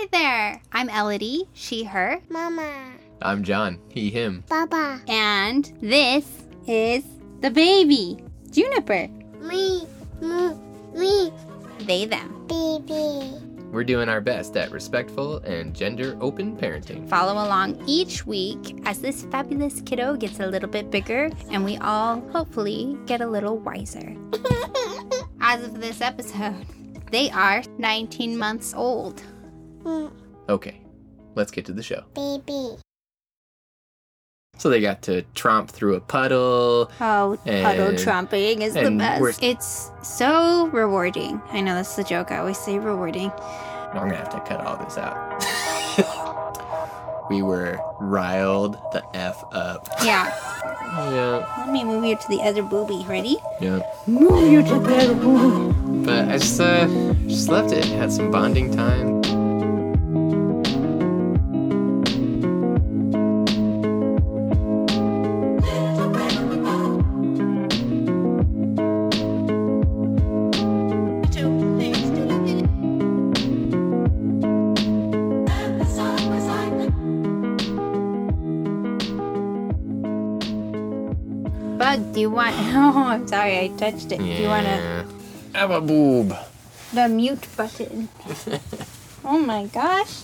Hi there. I'm Elodie, she, her. Mama. I'm John. He, him. Baba. And this is the baby, Juniper. Me. Me. Me. They, them. Baby. We're doing our best at respectful and gender open parenting. Follow along each week as this fabulous kiddo gets a little bit bigger and we all hopefully get a little wiser. As of this episode, they are 19 months old. Okay, let's get to the show. Baby. So they got to tromp through a puddle. Oh, puddle And- trumping is the best. we're- It's so rewarding. I know that's the joke. I always say rewarding. I'm gonna have to cut all this out. we were riled the F up. Yeah. Yeah, Let me move you to the other booby. Ready? yeah. Move you to the other booby. But I just, uh, just loved it. Had some bonding time. Sorry. I touched it. Do you want to? Have a boob. The mute button. oh my gosh.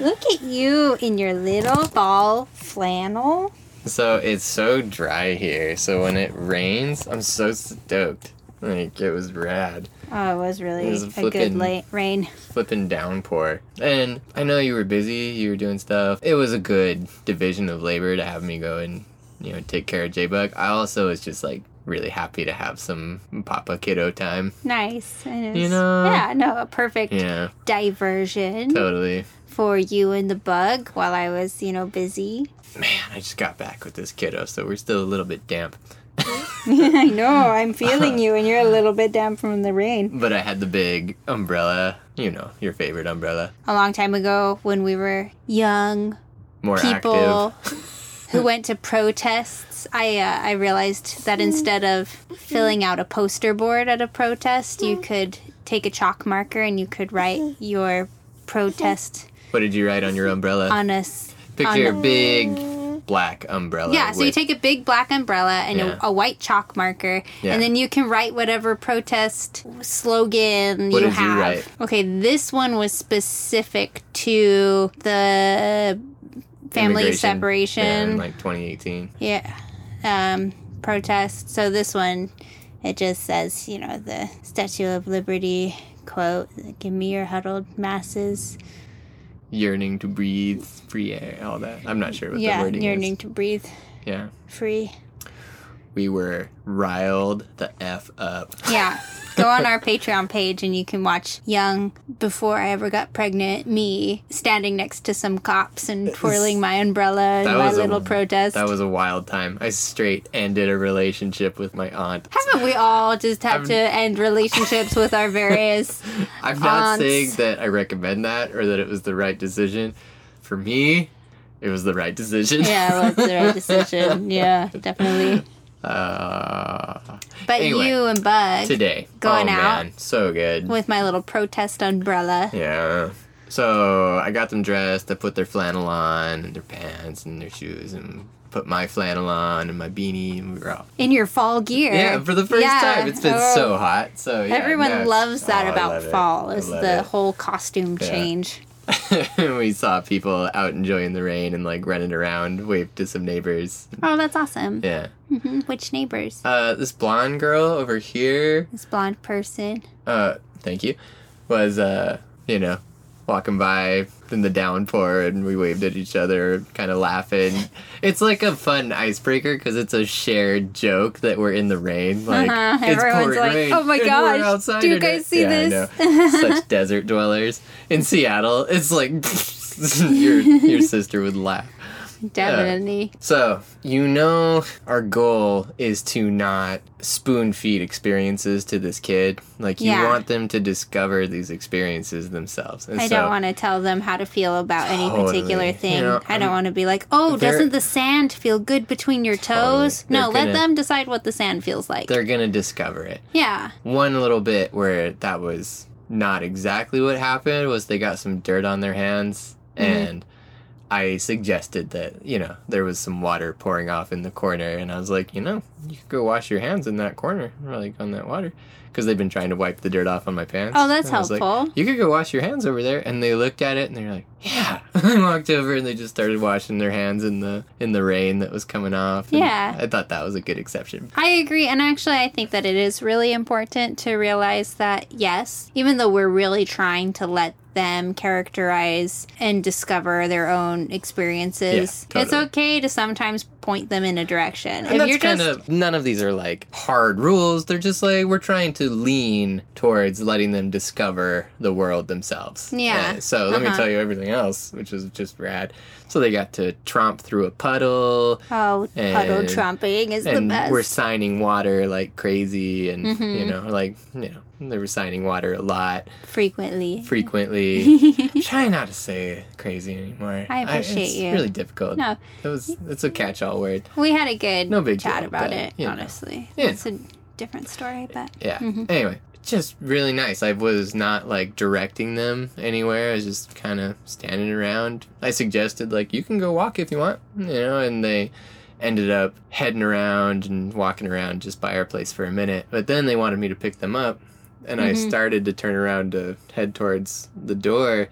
Look at you in your little ball flannel. So it's so dry here. So when it rains, I'm so stoked. Like it was rad. Oh, it was really It was a good late rain. Flipping downpour. And I know you were busy, you were doing stuff. It was a good division of labor to have me go and, you know, take care of J Bug. I also was just like really happy to have some Papa Kiddo time. Nice. And You know? Yeah, no, a perfect Yeah, diversion totally. for you and the bug while I was, you know, busy. Man, I just got back with this kiddo, so we're still a little bit damp. I know. I'm feeling you, and you're a little bit damp from the rain. But I had the big umbrella, you know, your favorite umbrella. A long time ago, when we were young, More people active. who went to protests, I uh, I realized that instead of filling out a poster board at a protest, you could take a chalk marker and you could write your protest What did you write on your umbrella? on a Picture a big black umbrella. yeah. So you take a big black umbrella and Yeah. a, a white chalk marker, Yeah. and then you can write whatever protest slogan What you did you have. write? Okay, this one was specific to the family separation. Yeah, in like 2018. Yeah. Um, protest. So this one, it just says, you know, the Statue of Liberty quote, give me your huddled masses. Yearning to breathe free air, all that. I'm not sure what yeah, the wording Yeah, yearning is. to breathe Yeah. free. We were riled the F up. Yeah. Go on our Patreon page and you can watch young, before I ever got pregnant, me standing next to some cops and twirling my umbrella in That my was a- little protest. That was a wild time. I straight ended a relationship with my aunt. Haven't we all just have I'm- to end relationships with our various I'm not aunts? saying that I recommend that or that it was the right decision. For me, it was the right decision. Yeah, it was the right decision. Yeah, definitely. Uh, But Anyway, you and Bug today. Going oh, out? Man, so good. with my little protest umbrella. Yeah. So I got them dressed. I put their flannel on and their pants and their shoes and put my flannel on and my beanie and we were out. In your fall gear. Yeah, for the first Yeah. time. It's been Oh. so hot. So yeah, Everyone it's- loves that oh, about love fall I is the it. whole costume Yeah. change. we saw people out enjoying the rain and like running around, waved to some neighbors. Oh, that's awesome. Yeah. hmm Which neighbors? Uh, this blonde girl over here, This blonde person. uh, thank you, was, uh, you know, walking by in the downpour and we waved at each other, kind of laughing. It's like a fun icebreaker because it's a shared joke that we're in the rain. Like, Uh-huh. it's Everyone's pouring like, rain, "Oh my gosh, do you guys it." see Yeah, this? Such desert dwellers. In Seattle, it's like your, your sister would laugh. Definitely. So, you know, our goal is to not spoon feed experiences to this kid. Like, you Yeah. want them to discover these experiences themselves. And I so, don't want to tell them how to feel about any Totally. particular thing. You know, I don't want to be like, oh, doesn't the sand feel good between your toes? Totally. No, They're let gonna- them decide what the sand feels like. They're gonna discover it. Yeah. One little bit where that was not exactly what happened was they got some dirt on their hands mm-hmm. and I suggested that, you know, there was some water pouring off in the corner and I was like, you know, you could go wash your hands in that corner or like on that water because they've been trying to wipe the dirt off on my pants. Oh, that's And I like, helpful. you could go wash your hands over there and they looked at it and they're like yeah i walked over and they just started washing their hands in the in the rain that was coming off and Yeah. i thought that was a good exception I agree. And actually, I think that it is really important to realize that, yes, even though we're really trying to let them characterize and discover their own experiences, Yeah, it's okay to sometimes point them in a direction. and if you're kind just. of none of these are like hard rules they're just like we're trying to lean towards letting them discover the world themselves Yeah. So let me Uh-huh. tell you everything else which is just rad so they got to tromp through a puddle Oh, puddle and- trumping is the best. we're signing water like crazy and Mhm. you know like you know they were signing water a lot frequently. frequently try not to say crazy anymore I appreciate it's you. It's really difficult No, it was it's a catch-all word we had a good No big chat deal, about but, it, you know. honestly. Yeah. It's a different story, but. yeah Mhm. anyway just really nice i was not like directing them anywhere i was just kind of standing around i suggested like you can go walk if you want you know and they ended up heading around and walking around just by our place for a minute but then they wanted me to pick them up and i Mhm. started to turn around to head towards the door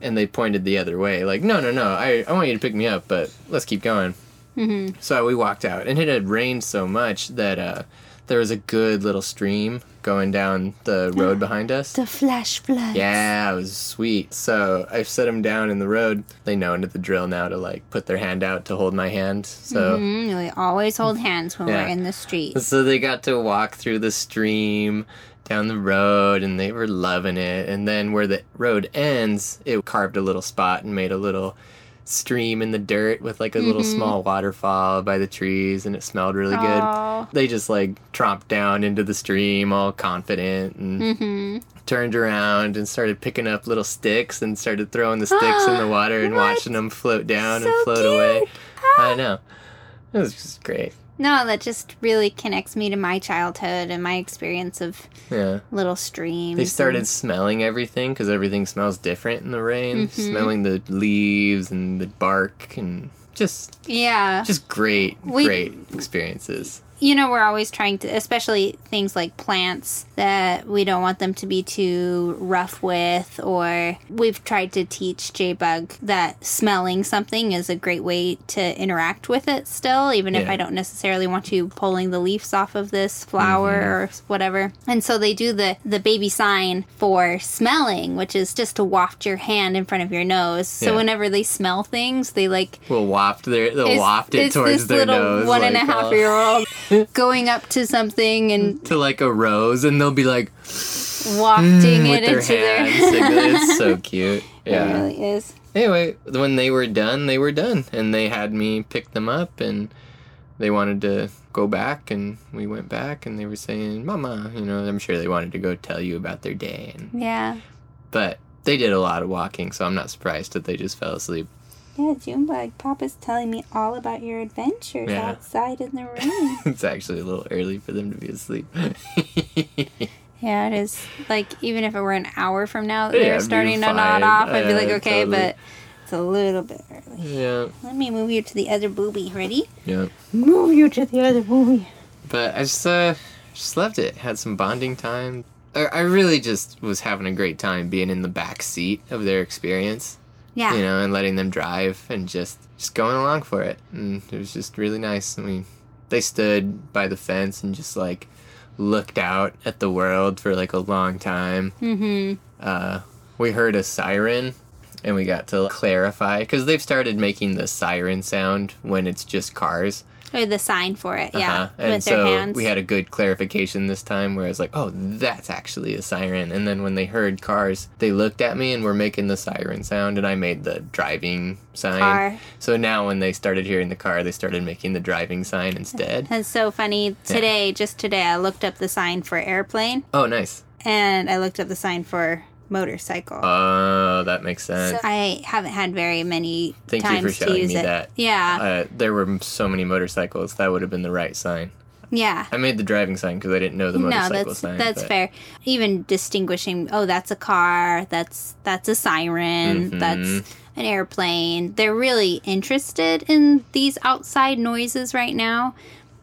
and they pointed the other way like no no no i, I want you to pick me up but let's keep going hmm so we walked out, and it had rained so much that uh, there was a good little stream going down the road behind us. The flash flood. Yeah, it was sweet. So I set them down in the road. They know into the drill now to like put their hand out to hold my hand. So Mhm, We always hold hands when Yeah. we're in the street. so they got to walk through the stream down the road and they were loving it. And then where the road ends, it carved a little spot and made a little stream in the dirt with like a little Mhm. small waterfall by the trees and it smelled really good. Oh. They just like tromped down into the stream all confident and hmm turned around and started picking up little sticks and started throwing the sticks in the water and What? watching them float down and float cute. away. Ah. I know. It was just great. No, that just really connects me to my childhood and my experience of Yeah. little streams. They started and- smelling everything because everything smells different in the rain. Mhm. Smelling the leaves and the bark and just yeah. just great, We- great experiences. You know, we're always trying to, especially things like plants that we don't want them to be too rough with, or we've tried to teach J Bug that smelling something is a great way to interact with it still, even if I don't necessarily want you pulling the leaves off of this flower Mm-hmm. or whatever. And so they do the, the baby sign for smelling, which is just to waft your hand in front of your nose. So Yeah. whenever they smell things, they like We'll waft their they'll waft it towards this their little nose. one and a half year old going up to something and to like a rose and they'll be like wafting "Mm," it with their into their. hands. it's so cute. Yeah, it really is. Anyway, when they were done, they were done, and they had me pick them up, and they wanted to go back, and we went back, and they were saying, "Mama," you know, I'm sure they wanted to go tell you about their day, and Yeah. but they did a lot of walking, so I'm not surprised that they just fell asleep. Yeah, Junebug, Papa's telling me all about your adventures Yeah. outside in the rain. it's actually a little early for them to be asleep. yeah, it is. Like, even if it were an hour from now that Yeah, they're starting to nod off, I'd be like, okay, totally. but it's a little bit early. yeah, Let me move you to the other booby. Ready? yeah. Move you to the other booby. But I just uh, just loved it. Had some bonding time. I really just was having a great time being in the back seat of their experience. Yeah. you know, and letting them drive and just just going along for it. And it was just really nice. I mean, they stood by the fence and just like looked out at the world for like a long time. Mm-hmm. Uh, we heard a siren and we got to clarify because they've started making the siren sound when it's just cars. Or the sign for it, yeah. Uh-huh. And With so their hands. we had a good clarification this time where I was like, oh, that's actually a siren. And then when they heard cars, they looked at me and were making the siren sound, and I made the driving sign. Car. So now when they started hearing the car, they started making the driving sign instead. That's so funny. Today, just today, I looked up the sign for airplane Oh, nice. and I looked up the sign for motorcycle. Oh, that makes sense. so I haven't had very many Thank you times for to showing use me it. that. Yeah. Uh, there were so many motorcycles, that would have been the right sign. Yeah. I made the driving sign because I didn't know the No, motorcycle that's sign. that's but- fair. Even distinguishing, oh, that's a car, that's that's a siren, Mhm. that's an airplane. They're really interested in these outside noises right now.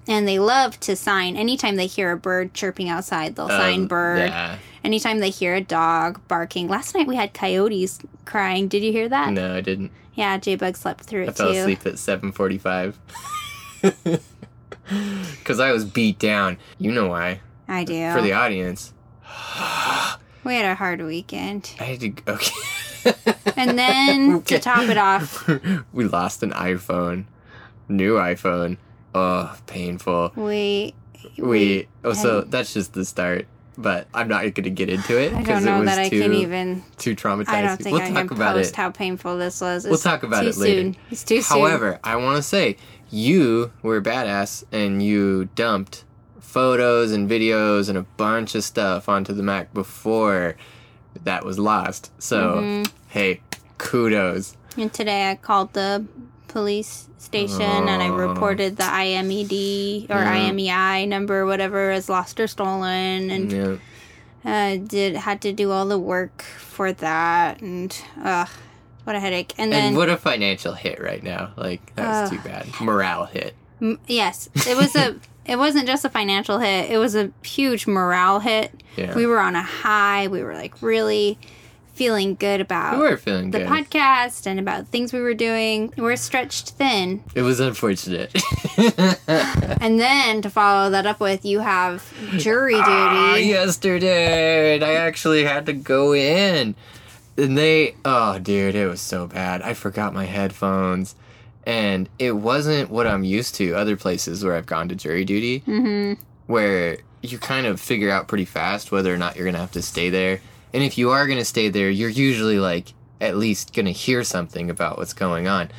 And they love to sign. Anytime they hear a bird chirping outside, they'll sign Um, bird. Yeah. Anytime they hear a dog barking. Last night we had coyotes crying. Did you hear that? No, I didn't. Yeah, J Bug slept through it I fell too. asleep at 7:45 because I was beat down. You know why? I do. For the audience, we had a hard weekend. I had to. Okay. And then to top it off, we lost an iPhone, new iPhone. Oh, painful. we We. Oh, so that's just the start. But I'm not going to get into it I because don't know it was that I too can even. too traumatizing. I don't think we'll I talk can about post it. how painful this was. We'll talk about it later. Soon. It's too soon. However, I want to say you were badass and you dumped photos and videos and a bunch of stuff onto the Mac before that was lost. So, Mhm. hey, kudos. and today I called the police station and I Oh. reported the IMED or Yeah. IMEI number, whatever, as lost or stolen, and Yeah. uh, did had to do all the work for that, and ugh, what a headache. And then And what a financial hit right now. Like, that's Ugh. too bad. Morale hit. M- yes, it was a. It wasn't just a financial hit; it was a huge morale hit. Yeah. We were on a high. We were like really feeling good about We were feeling the good. podcast and about things we were doing. We're stretched thin, it was unfortunate. and then to follow that up with, you have jury duty. Ah, yesterday, and I actually had to go in. And they, oh, dude, it was so bad. I forgot my headphones. And it wasn't what I'm used to other places where I've gone to jury duty, Mm-hmm. where you kind of figure out pretty fast whether or not you're going to have to stay there. And if you are going to stay there, you're usually like at least going to hear something about what's going on.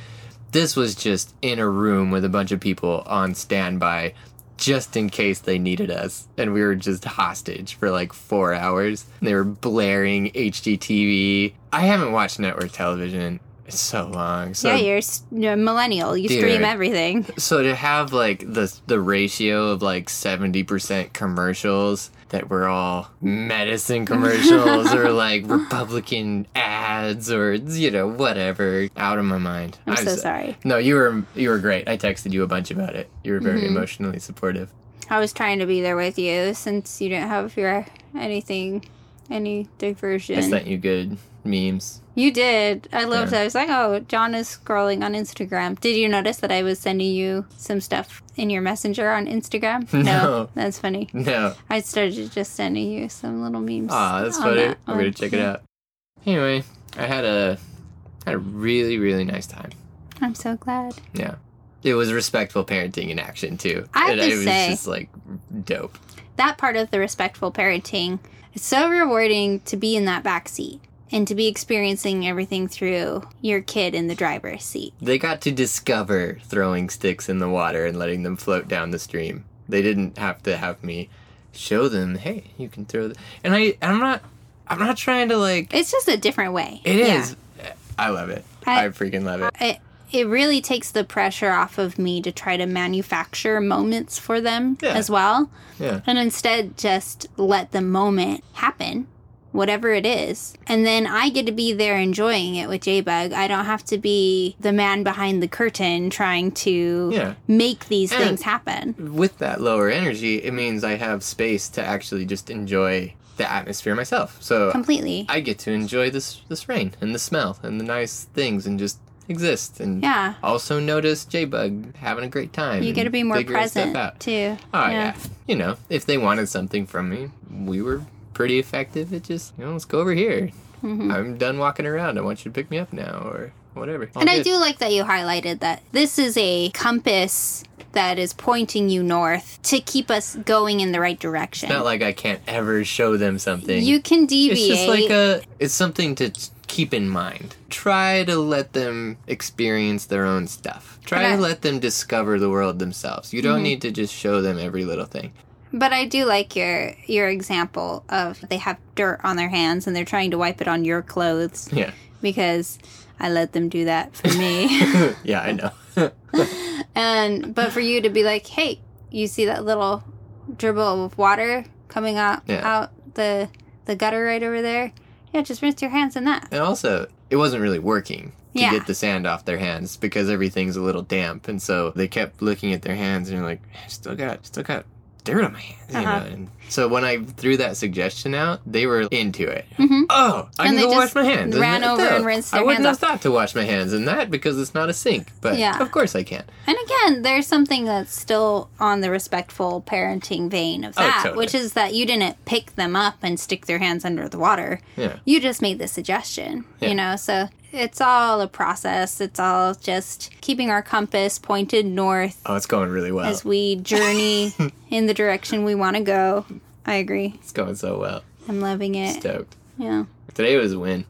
This was just in a room with a bunch of people on standby just in case they needed us. And we were just hostage for like four hours. They were blaring HGTV. I haven't watched network television. It's so long. So yeah, you're, you're a millennial. You Dude. stream everything. so to have like the the ratio of like 70% commercials that were all medicine commercials or like Republican ads or you know whatever out of my mind. I'm so s- sorry. No, you were you were great. I texted you a bunch about it. You were very Mm-hmm. emotionally supportive. I was trying to be there with you since you didn't have your anything, any diversion. I sent you good memes. You did. I loved Yeah. it. I was like, oh, John is scrolling on Instagram. Did you notice that I was sending you some stuff in your messenger on Instagram? No. That's funny. No. I started just sending you some little memes. Aw, that's oh, funny. that I'm gonna check it out. Anyway, I had a had a really really nice time. I'm so glad. Yeah. It was respectful parenting in action too. I have and to it was say- just like dope. That part of the respectful parenting is so rewarding to be in that back seat and to be experiencing everything through your kid in the driver's seat. They got to discover throwing sticks in the water and letting them float down the stream. They didn't have to have me show them, "Hey, you can throw." The-. And I I'm not I'm not trying to like It's just a different way. It Yeah. is. I love it. I, I- freaking love it. it it really takes the pressure off of me to try to manufacture moments for them Yeah. as well Yeah. and instead just let the moment happen whatever it is and then i get to be there enjoying it with j-bug i don't have to be the man behind the curtain trying to Yeah. make these And- things happen With that lower energy, it means I have space to actually just enjoy the atmosphere myself. So completely I get to enjoy this this rain and the smell and the nice things and just exist and yeah also notice J-Bug having a great time. you get to be more present out. too Oh yeah. You know, if they wanted something from me, we were pretty effective at just, you know, let's go over here. Mm-hmm. I'm done walking around. I want you to pick me up now or whatever. All And I do like that you highlighted that this is a compass that is pointing you north to keep us going in the right direction. It's not like I can't ever show them something. you can deviate. it's just like a it's something to keep in mind. Try to let them experience their own stuff. Try I- to let them discover the world themselves. You don't need to just show them every little thing. But I do like your your example of they have dirt on their hands and they're trying to wipe it on your clothes Yeah. because I let them do that for me. yeah, I know. and but for you to be like, "Hey, you see that little dribble of water coming out Yeah. out the the gutter right over there. Yeah, just rinse your hands in that. And also, it wasn't really working to Yeah. get the sand off their hands because everything's a little damp, and so they kept looking at their hands and they're like, still got, still got dirt on my hands." You Uh-huh. know? And so when I threw that suggestion out, they were into it. Mhm. Oh, I And can go wash my hands. ran that- over and rinsed I their wouldn't hands have thought to wash my hands in that because it's not a sink, but Yeah. of course I can. And again, there's something that's still on the respectful parenting vein of Oh, that, totally. which is that you didn't pick them up and stick their hands under the water. Yeah. You just made the suggestion, Yeah. you know? So it's all a process. It's all just keeping our compass pointed north Oh, it's going really well. as we journey in the direction we want to go. I agree. It's going so well. I'm loving it. Stoked. Yeah. Today was a win.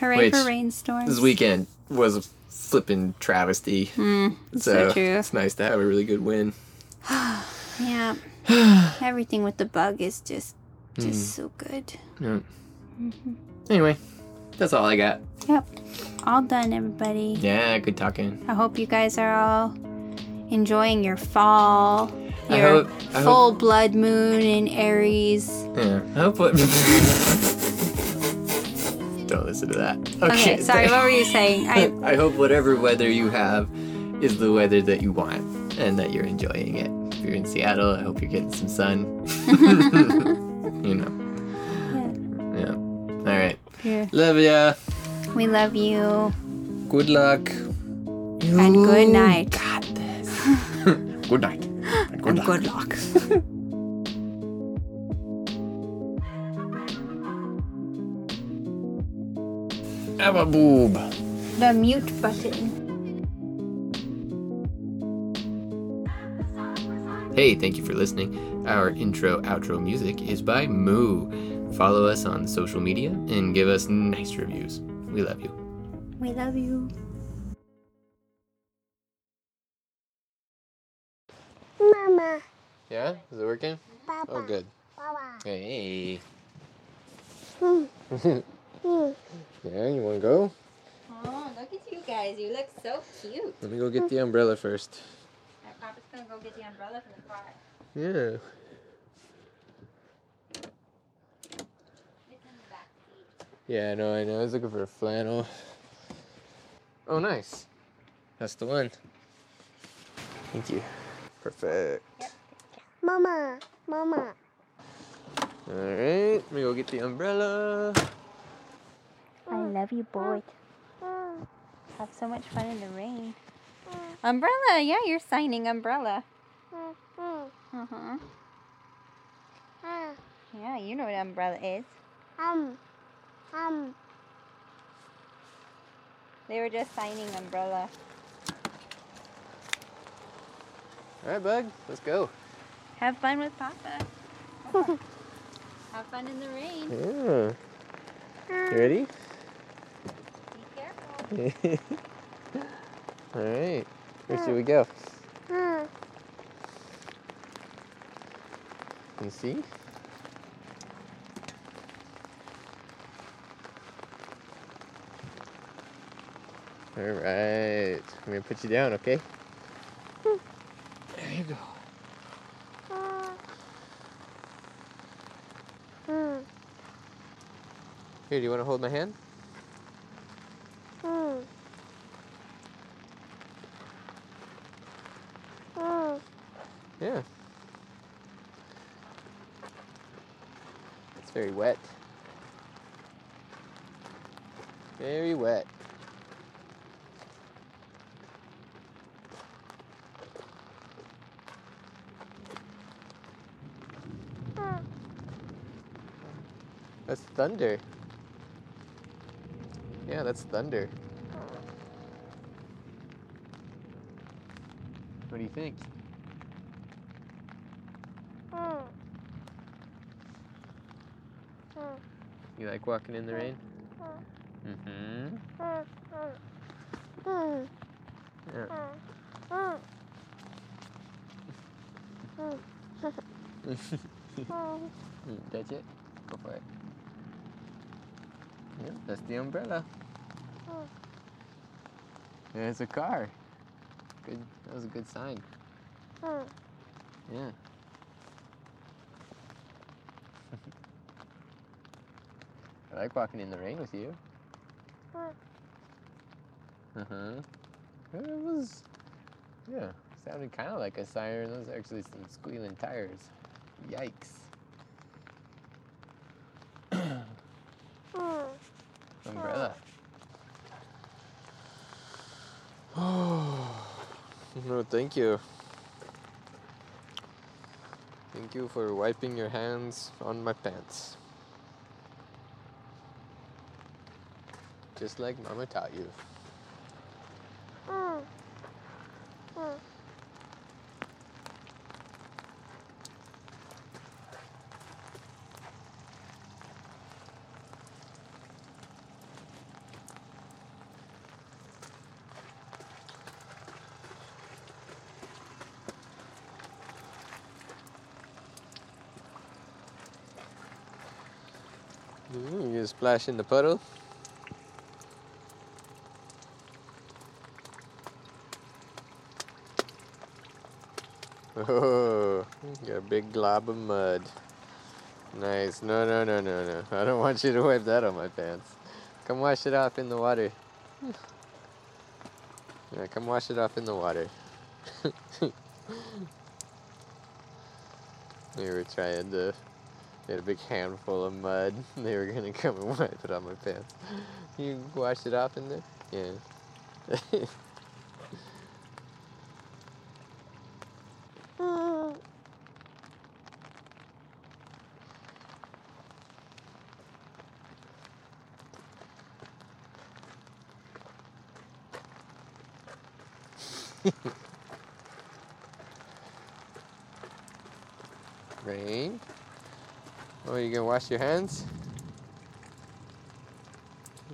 Hooray Which- for rainstorms. This weekend was a flipping travesty. Mm, so true. It's nice to have a really good win. Yeah. Everything with the bug is just just so good. Yeah. Anyway, that's all I got. Yep. All done, everybody. Yeah, good talking. I hope you guys are all enjoying your fall, I your hope- I hope- full blood moon in Aries. Yeah, I hope what. Don't listen to that. Okay, sorry, what were you saying? I I hope whatever weather you have is the weather that you want and that you're enjoying it. If you're in Seattle, I hope you're getting some sun. you know. Yeah. Right. Yeah. Love ya. we love you. Good luck. And good night. Got this. good night. And good luck. Good luck. Have boob. the mute button. Hey, thank you for listening. Our intro outro music is by Moo. Follow us on social media and give us nice reviews. We love you. We love you. Mama. Yeah? Is it working? Papa. Oh, good. Papa. Hey. Hmm. Hmm. Yeah, you want to go? Oh, look at you guys. You look so cute. Let me go get the umbrella first. Papa's gonna go get the umbrella from the car. Yeah. It's in the back seat. Yeah, I know, I know. I was looking for a flannel. Oh, nice. That's the one. Thank you. Perfect. Mama. Mama. All right, let me go get the umbrella. I love you, boy. Have so much fun in the rain. Umbrella, yeah, you're signing umbrella. Uh huh. Hmm. Yeah, you know what umbrella is. Um. Um. They were just signing umbrella. All right, bug, let's go. Have fun with Papa. Have fun in the rain. Yeah. You ready? Be careful. All right. Where should we go? Hmm. You see? All right. I'm gonna put you down, okay? There you go. Hmm. Here, do you want to hold my hand? Hmm. Hmm. Yeah. It's very wet. Very wet. That's thunder. Yeah, that's thunder. What do you think? You like walking in the rain? Hmm. Mm-hmm. Hmm. Hmm. Yeah. Mm, it. Go for it. Yeah, that's the umbrella. Hmm. There's a car. Good. That was a good sign. Hmm. Yeah. I like walking in the rain with you. Uh huh. It was, yeah, sounded kind of like a siren. Those actually some squealing tires. Yikes. Umbrella. Oh, no, thank you. Thank you for wiping your hands on my pants. Just like Mama taught you. Mm, you splash in the puddle. Oh, got a big glob of mud. Nice. No, no, no, no, no. I don't want you to wipe that on my pants. Come wash it off in the water. Yeah, come wash it off in the water. we were trying to get a big handful of mud. They were gonna come and wipe it on my pants. You washed it off in there? Yeah. Rain. Oh, you gonna wash your hands?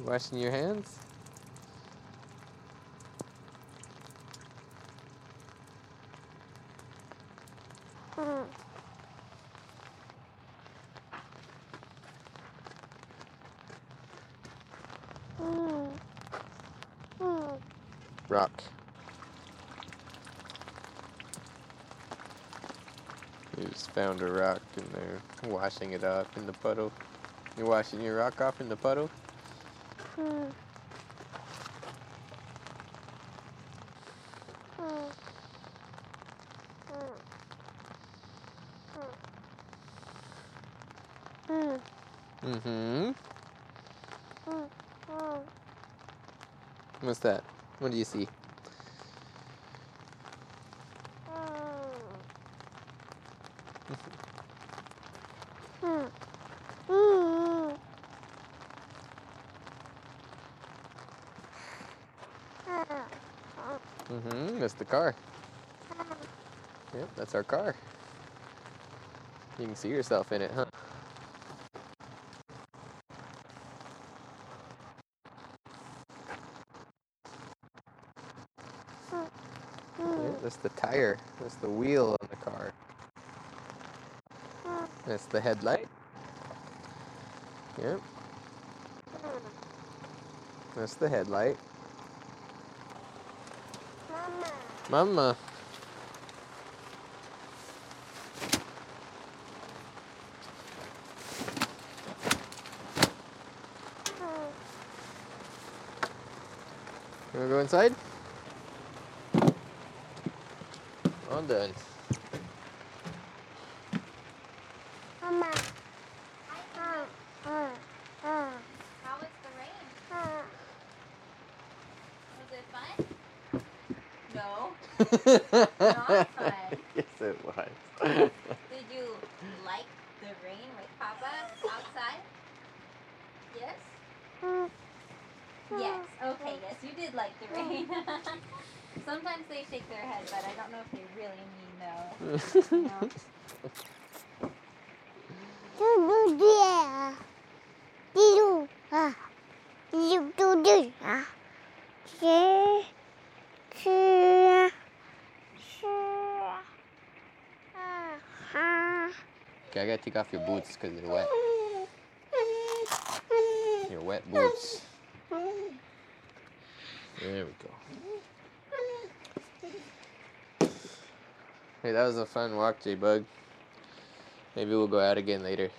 Washing your hands? Rock. You just found a rock and they're washing it off in the puddle. You're washing your rock off in the puddle? Hmm. Mm-hmm. What's that? What do you see? Mm-hmm. That's the car. Um. Yep, that's our car. You can see yourself in it, huh? Yeah, that's the tire. That's the wheel on the car. That's the headlight. Yep. That's the headlight. Mama. You wanna go inside? All done. Mama. How was the rain? Was it fun? No. Not fun. yes, it was. Did you like the Papa outside? Yes? Yes. Okay, yes, you did like the rain. Sometimes they shake their head, but I don't know if they really mean no. You know? Okay, I gotta take off your boots because they're wet. Your wet boots. There we go. Hey, that was a fun walk, J Bug. Maybe we'll go out again later.